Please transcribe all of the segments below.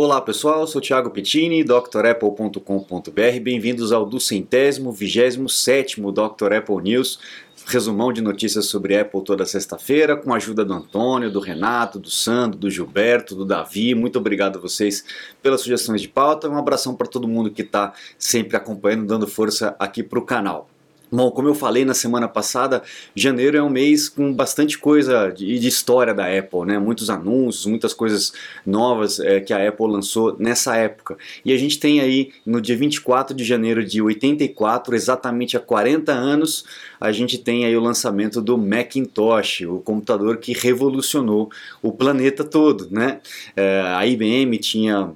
Olá pessoal, sou Thiago Pettini, drapple.com.br. Bem-vindos ao do centésimo, vigésimo sétimo Dr. Apple News, resumão de notícias sobre Apple toda sexta-feira, com a ajuda do Antônio, do Renato, do Sandro, do Gilberto, do Davi. Muito obrigado a vocês pelas sugestões de pauta. Um abração para todo mundo que está sempre acompanhando, dando força aqui para o canal. Bom, como eu falei na semana passada, janeiro é um mês com bastante coisa de, de história da Apple, né? Muitos anúncios, muitas coisas novas é, que a Apple lançou nessa época. E a gente tem aí no dia 24 de janeiro de 84, exatamente há 40 anos, a gente tem aí o lançamento do Macintosh, o computador que revolucionou o planeta todo, né? É, a IBM tinha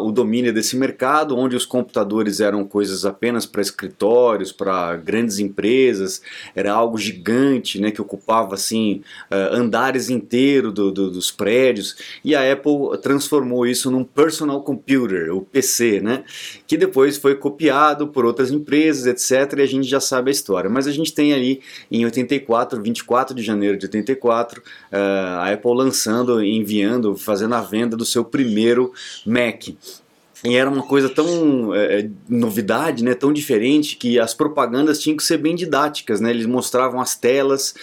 o domínio desse mercado, onde os computadores eram coisas apenas para escritórios, para grandes empresas, era algo gigante, né, que ocupava assim uh, andares inteiros do, do, dos prédios, e a Apple transformou isso num personal computer, o PC, né, que depois foi copiado por outras empresas, etc, e a gente já sabe a história. Mas a gente tem ali em 84, 24 de janeiro de 84, uh, a Apple lançando, enviando, fazendo a venda do seu primeiro Mac. E era uma coisa tão é, é, novidade, né, tão diferente que as propagandas tinham que ser bem didáticas, né? Eles mostravam as telas,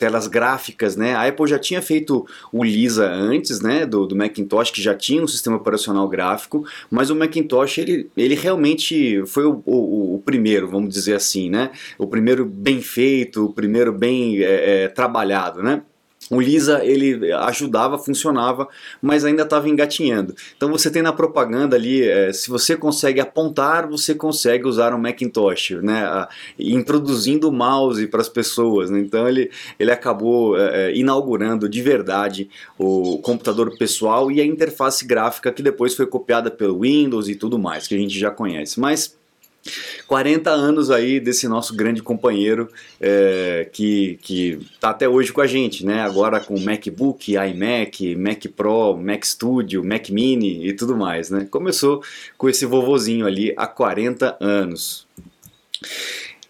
telas gráficas, né? A Apple já tinha feito o Lisa antes, né, do, do Macintosh que já tinha um sistema operacional gráfico, mas o Macintosh ele, ele realmente foi o, o, o primeiro, vamos dizer assim, né? O primeiro bem feito, o primeiro bem é, é trabalhado, né? O Lisa ele ajudava, funcionava, mas ainda estava engatinhando. Então você tem na propaganda ali, é, se você consegue apontar, você consegue usar um Macintosh, né? A, introduzindo o mouse para as pessoas. Né? Então ele, ele acabou é, é, inaugurando de verdade o computador pessoal e a interface gráfica que depois foi copiada pelo Windows e tudo mais, que a gente já conhece. Mas 40 anos aí desse nosso grande companheiro é, que está até hoje com a gente, né? Agora com MacBook, iMac, Mac Pro, Mac Studio, Mac Mini e tudo mais, né? Começou com esse vovozinho ali há 40 anos.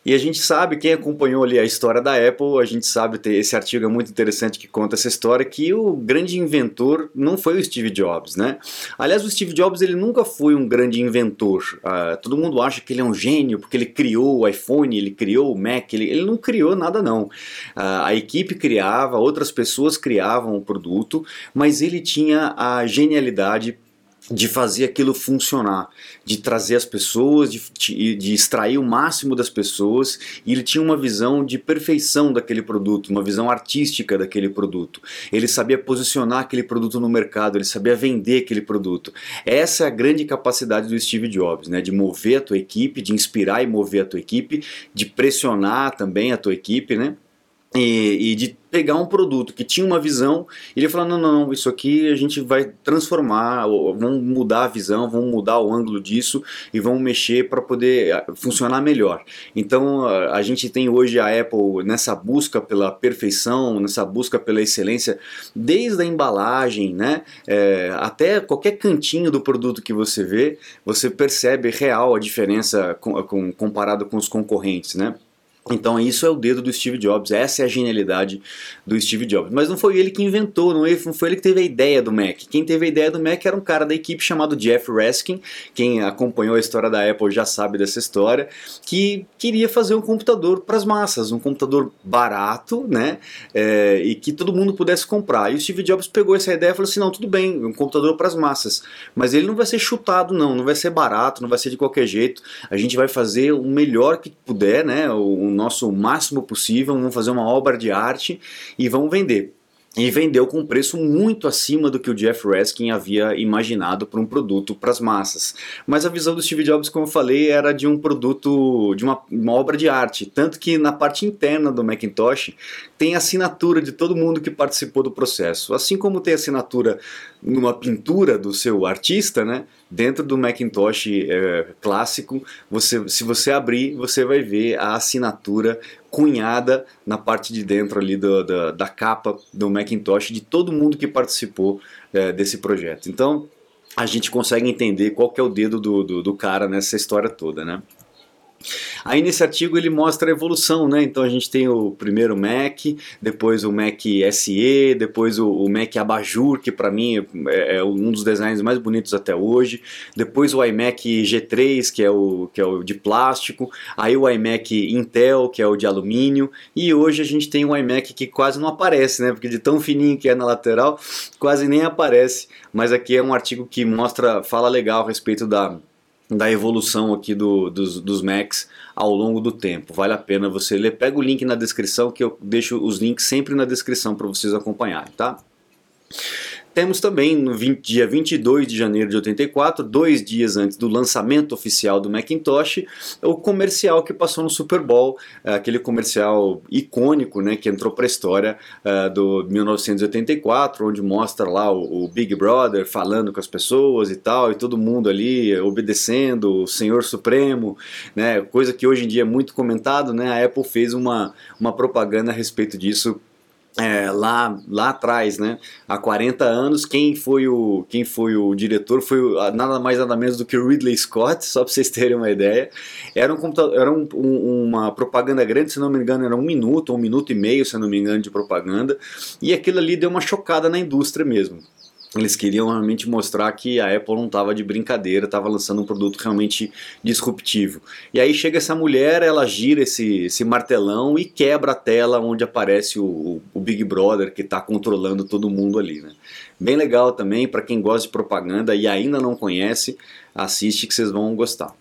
E a gente sabe, quem acompanhou ali a história da Apple, a gente sabe, ter esse artigo é muito interessante que conta essa história, que o grande inventor não foi o Steve Jobs, né? Aliás, o Steve Jobs ele nunca foi um grande inventor. Uh, todo mundo acha que ele é um gênio porque ele criou o iPhone, ele criou o Mac, ele, ele não criou nada não. Uh, a equipe criava, outras pessoas criavam o produto, mas ele tinha a genialidade de fazer aquilo funcionar, de trazer as pessoas, de, de, extrair o máximo das pessoas, e ele tinha uma visão de perfeição daquele produto, uma visão artística daquele produto. Ele sabia posicionar aquele produto no mercado, ele sabia vender aquele produto. Essa é a grande capacidade do Steve Jobs, né? de mover a tua equipe, de inspirar e mover a tua equipe, de pressionar também a tua equipe, né? E, e, de pegar um produto que tinha uma visão ele falar não, não, isso aqui a gente vai transformar, vamos mudar a visão, vamos mudar o ângulo disso e vamos mexer para poder ah, funcionar melhor. Então a gente tem hoje a Apple nessa busca pela perfeição, nessa busca pela excelência, desde a embalagem, né, é, até qualquer cantinho do produto que você vê, você percebe real a diferença com, com, comparado com os concorrentes, né? Então isso é o dedo do Steve Jobs, essa é a genialidade do Steve Jobs. Mas não foi ele que inventou, não foi ele que teve a ideia do Mac. Quem teve a ideia do Mac era um cara da equipe chamado Jeff Raskin, quem acompanhou a história da Apple já sabe dessa história, que queria fazer um computador para as massas, um computador barato, né, é, e que todo mundo pudesse comprar. E o Steve Jobs pegou essa ideia e falou assim, não, tudo bem, um computador para as massas, mas ele não vai ser chutado não, não vai ser barato, não vai ser de qualquer jeito, a gente vai fazer o melhor que puder, né, nosso máximo possível, vamos fazer uma obra de arte e vamos vender e vendeu com um preço muito acima do que o Jeff Raskin havia imaginado para um produto para as massas. Mas a visão do Steve Jobs, como eu falei, era de um produto, de uma, uma, obra de arte, tanto que na parte interna do Macintosh tem assinatura de todo mundo que participou do processo, assim como tem assinatura numa pintura do seu artista, né? Dentro do Macintosh é, clássico, você, se você abrir, você vai ver a assinatura cunhada na parte de dentro ali do, da, da capa do Macintosh de todo mundo que participou é, desse projeto. Então a gente consegue entender qual que é o dedo do, do, do cara nessa história toda, né? Aí nesse artigo ele mostra a evolução, né? Então a gente tem o primeiro Mac, depois o Mac SE, depois o, o Mac Abajur, que para mim é, é, um dos designs mais bonitos até hoje, depois o iMac G3, que é o, que é o de plástico, aí o iMac Intel, que é o de alumínio, e hoje a gente tem um iMac que quase não aparece, né? Porque de tão fininho que é na lateral, quase nem aparece, mas aqui é um artigo que mostra, fala legal a respeito da da evolução aqui do, dos, dos Macs ao longo do tempo. Vale a pena você ler. Pega o link na descrição que eu deixo os links sempre na descrição para vocês acompanharem, tá? Temos também no 20, dia 22 de janeiro de 84, dois dias antes do lançamento oficial do Macintosh, o comercial que passou no Super Bowl, é, aquele comercial icônico né, que entrou para a história uh, do 1984, onde mostra lá o, o, Big Brother falando com as pessoas e tal, e todo mundo ali obedecendo o Senhor Supremo, né, coisa que hoje em dia é muito comentado. Né, a Apple fez uma, uma propaganda a respeito disso é, lá, lá atrás, né, há 40 anos, quem foi o, quem foi o diretor foi o, nada mais nada menos do que Ridley Scott, só para vocês terem uma ideia. Era, um, era um, um, uma propaganda grande, se não me engano, era um minuto, um minuto e meio, se não me engano, de propaganda, e aquilo ali deu uma chocada na indústria mesmo eles queriam realmente mostrar que a Apple não estava de brincadeira, estava lançando um produto realmente disruptivo. E aí chega essa mulher, ela gira esse, esse martelão e quebra a tela onde aparece o, o Big Brother que está controlando todo mundo ali. Né? Bem legal também, para quem gosta de propaganda e ainda não conhece, assiste que vocês vão gostar.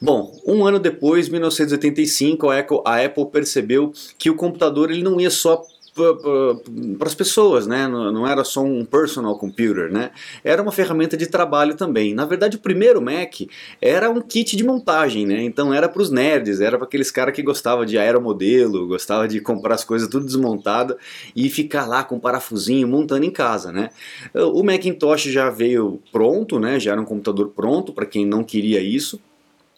Bom, um ano depois, 1985, a Apple, percebeu que o computador ele não ia só para as pessoas, né? Não, era só um personal computer, né? Era uma ferramenta de trabalho também. Na verdade, o primeiro Mac era um kit de montagem, né? Então era para os nerds, era para aqueles caras que gostavam de aeromodelo, gostava de comprar as coisas tudo desmontada e ficar lá com um parafusinho montando em casa, né? O Macintosh já veio pronto, né? Já era um computador pronto para quem não queria isso.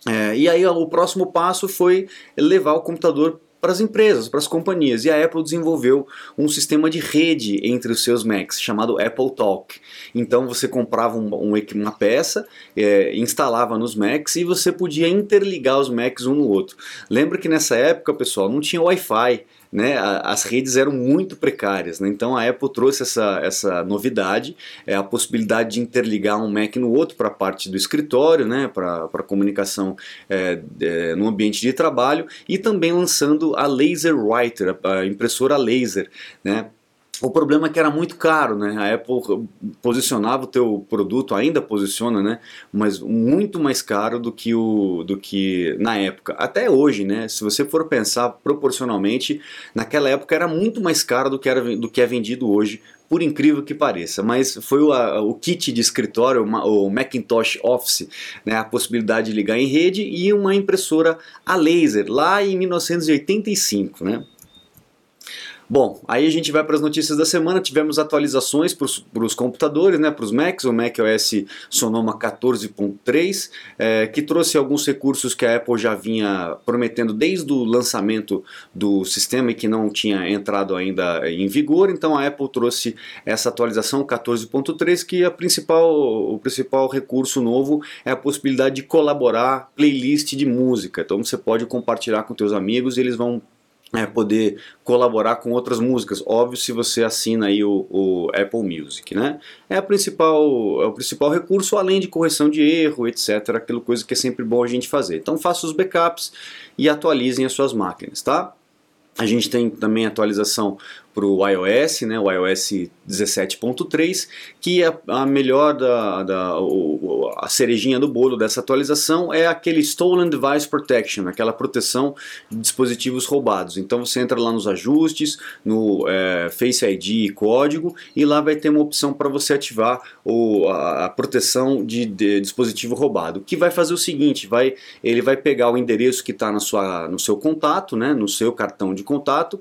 É, e aí o próximo passo foi levar o computador para as empresas, para as companhias. E a Apple desenvolveu um sistema de rede entre os seus Macs, chamado Apple Talk. Então você comprava um, um, uma peça, é, instalava nos Macs e você podia interligar os Macs um no outro. Lembra que nessa época, pessoal, não tinha Wi-Fi né, as redes eram muito precárias. Né? Então a Apple trouxe essa, essa novidade, é a possibilidade de interligar um Mac no outro para a parte do escritório, né, para comunicação é, é, no ambiente de trabalho, e também lançando a Laser Writer, a impressora laser, né, o problema é que era muito caro, né? A Apple posicionava o teu produto, ainda posiciona, né? Mas muito mais caro do que o do que na época. Até hoje, né? Se você for pensar proporcionalmente, naquela época era muito mais caro do que era do que é vendido hoje, por incrível que pareça. Mas foi o, o kit de escritório, o Macintosh Office, né? A possibilidade de ligar em rede e uma impressora a laser lá em 1985, né? Bom, aí a gente vai para as notícias da semana. Tivemos atualizações para os computadores, né, para os Macs, o macOS Sonoma 14.3, é, que trouxe alguns recursos que a Apple já vinha prometendo desde o lançamento do sistema e que não tinha entrado ainda em vigor. Então a Apple trouxe essa atualização 14.3, que a principal, o principal recurso novo é a possibilidade de colaborar playlist de música. Então você pode compartilhar com seus amigos e eles vão é, poder colaborar com outras músicas. Óbvio se você assina aí o, o, Apple Music, né? É, a principal, é o principal recurso, além de correção de erro, etc. Aquela coisa que é sempre bom a gente fazer. Então faça os backups e atualizem as suas máquinas, tá? A gente tem também atualização para o iOS, né, o iOS 17.3, que é a melhor da, da o, a cerejinha do bolo dessa atualização é aquele Stolen Device Protection, aquela proteção de dispositivos roubados. Então você entra lá nos ajustes, no é, Face ID e código, e lá vai ter uma opção para você ativar o, a, a proteção de, de, dispositivo roubado, que vai fazer o seguinte, vai, ele vai pegar o endereço que está no seu contato, né, no seu cartão de contato,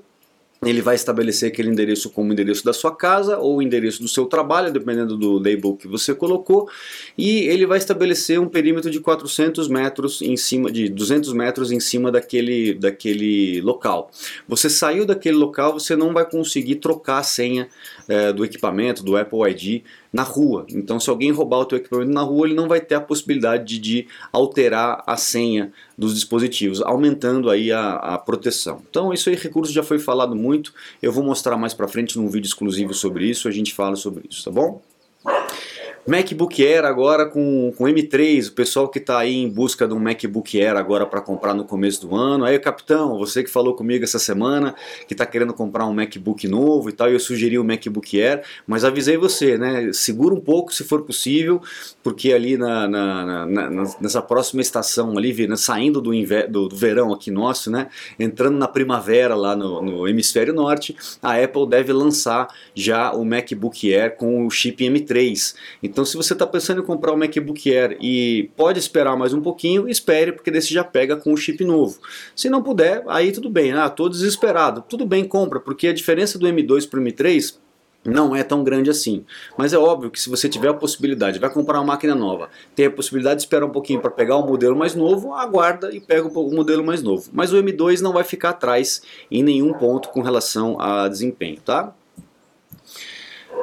ele vai estabelecer aquele endereço como endereço da sua casa ou endereço do seu trabalho, dependendo do label que você colocou, e ele vai estabelecer um perímetro de 400 metros em cima, de 200 metros em cima daquele, daquele local. Você saiu daquele local, você não vai conseguir trocar a senha é, do equipamento, do Apple ID, na rua. Então, se alguém roubar o teu equipamento na rua, ele não vai ter a possibilidade de, de alterar a senha dos dispositivos, aumentando aí a, a, proteção. Então, isso aí, recurso já foi falado muito. Eu vou mostrar mais para frente num vídeo exclusivo sobre isso. A gente fala sobre isso, tá bom? MacBook Air agora com, com M3, o pessoal que está aí em busca de um MacBook Air agora para comprar no começo do ano. Aí, capitão, você que falou comigo essa semana que está querendo comprar um MacBook novo e tal, eu sugeri o MacBook Air, mas avisei você, né? Segura um pouco se for possível, porque ali na, na, na, nessa próxima estação ali, né, saindo do, do, do, verão aqui nosso, né? Entrando na primavera lá no, no hemisfério norte, a Apple deve lançar já o MacBook Air com o chip M3. Então, se você está pensando em comprar um MacBook Air e pode esperar mais um pouquinho, espere, porque desse já pega com o chip novo. Se não puder, aí tudo bem. Ah, estou desesperado. Tudo bem, compra, porque a diferença do M2 para o M3 não é tão grande assim. Mas é óbvio que se você tiver a possibilidade, vai comprar uma máquina nova, tem a possibilidade de esperar um pouquinho para pegar o um modelo mais novo, aguarda e pega o modelo mais novo. Mas o M2 não vai ficar atrás em nenhum ponto com relação a desempenho, tá?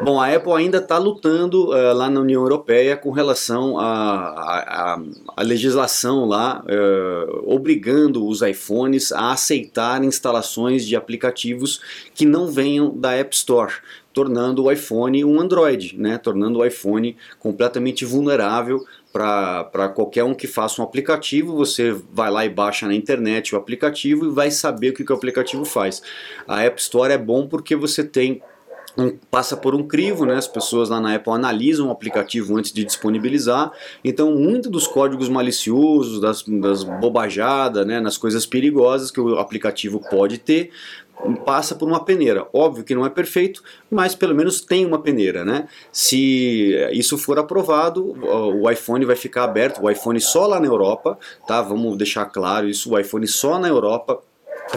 Bom, a Apple ainda está lutando uh, lá na União Europeia com relação à legislação lá, uh, obrigando os iPhones a aceitar instalações de aplicativos que não venham da App Store, tornando o iPhone um Android, né? tornando o iPhone completamente vulnerável para qualquer um que faça um aplicativo, você vai lá e baixa na internet o aplicativo e vai saber o que, que o aplicativo faz. A App Store é bom porque você tem um, passa por um crivo, né? as pessoas lá na Apple analisam o aplicativo antes de disponibilizar, então muito dos códigos maliciosos, das, das bobajadas, né? nas coisas perigosas que o aplicativo pode ter, passa por uma peneira. Óbvio que não é perfeito, mas pelo menos tem uma peneira, né? Se isso for aprovado, o iPhone vai ficar aberto, o iPhone só lá na Europa, tá? Vamos deixar claro isso, o iPhone só na Europa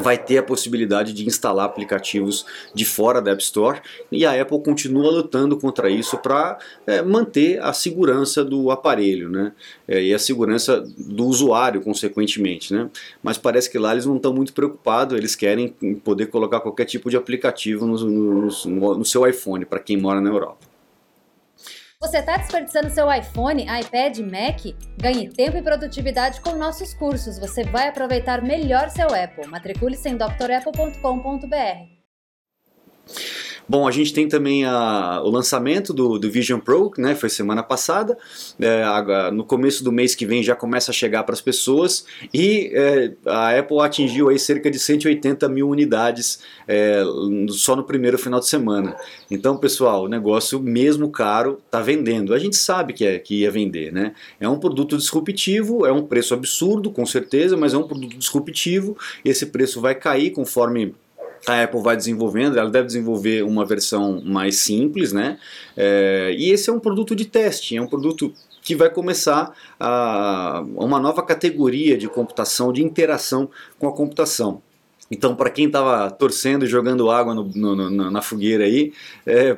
vai ter a possibilidade de instalar aplicativos de fora da App Store e a Apple continua lutando contra isso para é, manter a segurança do aparelho né? É, e a segurança do usuário, consequentemente. Né? Mas parece que lá eles não estão muito preocupados, eles querem poder colocar qualquer tipo de aplicativo no, no, no, no seu iPhone para quem mora na Europa. Você está desperdiçando seu iPhone, iPad, Mac? Ganhe tempo e produtividade com nossos cursos. Você vai aproveitar melhor seu Apple. Matricule-se em drapple.com.br. Bom, a gente tem também a, o lançamento do, do, Vision Pro, né? Foi semana passada. É, no começo do mês que vem já começa a chegar para as pessoas e é, a Apple atingiu aí cerca de 180 mil unidades é, só no primeiro final de semana. Então, pessoal, o negócio mesmo caro está vendendo. A gente sabe que, é, que ia vender, né? É um produto disruptivo, é um preço absurdo, com certeza, mas é um produto disruptivo. Esse preço vai cair conforme a Apple vai desenvolvendo, ela deve desenvolver uma versão mais simples, né? É, e esse é um produto de teste, é um produto que vai começar a, uma nova categoria de computação, de interação com a computação. Então, para quem estava torcendo e jogando água no, no, na fogueira aí, é,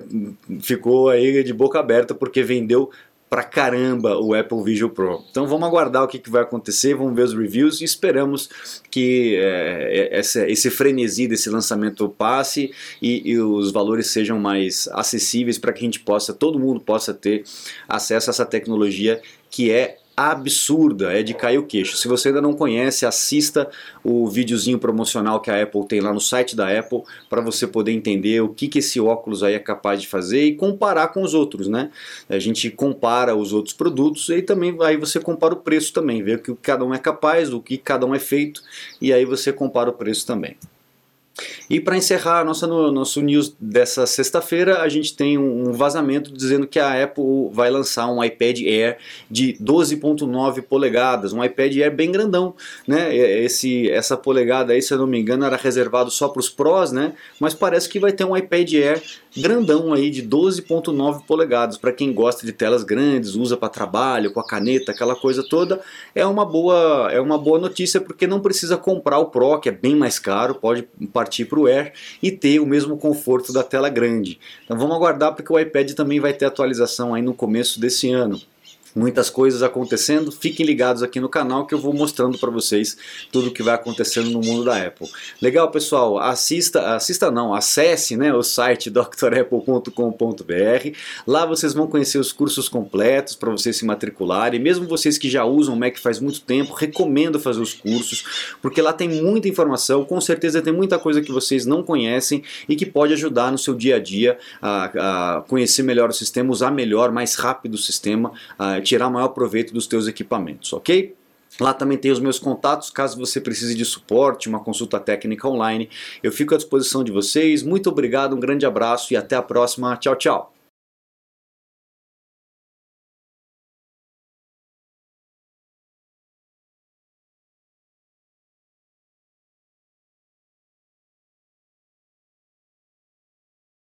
ficou aí de boca aberta porque vendeu pra caramba o Apple Vision Pro. Então vamos aguardar o que, que vai acontecer, vamos ver os reviews e esperamos que é, esse, esse frenesi desse lançamento passe e, e os valores sejam mais acessíveis para que a gente possa, todo mundo possa ter acesso a essa tecnologia que é absurda, é de cair o queixo. Se você ainda não conhece, assista o videozinho promocional que a Apple tem lá no site da Apple para você poder entender o que, que esse óculos aí é capaz de fazer e comparar com os outros, né? A gente compara os outros produtos e também aí você compara o preço também, vê o que cada um é capaz, o que cada um é feito e aí você compara o preço também. E para encerrar nossa, no, nosso news dessa sexta-feira, a gente tem um vazamento dizendo que a Apple vai lançar um iPad Air de 12.9 polegadas, um iPad Air bem grandão, né? Esse, essa polegada aí, se eu não me engano, era reservado só para os Pros, né? Mas parece que vai ter um iPad Air grandão aí de 12.9 polegadas para quem gosta de telas grandes, usa para trabalho, com a caneta, aquela coisa toda, é uma boa é uma boa notícia porque não precisa comprar o Pro, que é bem mais caro, pode partir para o Air e ter o mesmo conforto da tela grande. Então vamos aguardar porque o iPad também vai ter atualização aí no começo desse ano. Muitas coisas acontecendo. Fiquem ligados aqui no canal que eu vou mostrando para vocês tudo o que vai acontecendo no mundo da Apple. Legal, pessoal? Assista, assista não, acesse né, o site drapple.com.br. Lá vocês vão conhecer os cursos completos para vocês se matricularem. Mesmo vocês que já usam Mac faz muito tempo, recomendo fazer os cursos, porque lá tem muita informação, com certeza tem muita coisa que vocês não conhecem e que pode ajudar no seu dia a dia a, a conhecer melhor o sistema, usar melhor, mais rápido o sistema, a tirar maior proveito dos teus equipamentos, ok? Lá também tem os meus contatos, caso você precise de suporte, uma consulta técnica online. Eu fico à disposição de vocês. Muito obrigado, um grande abraço e até a próxima. Tchau, tchau.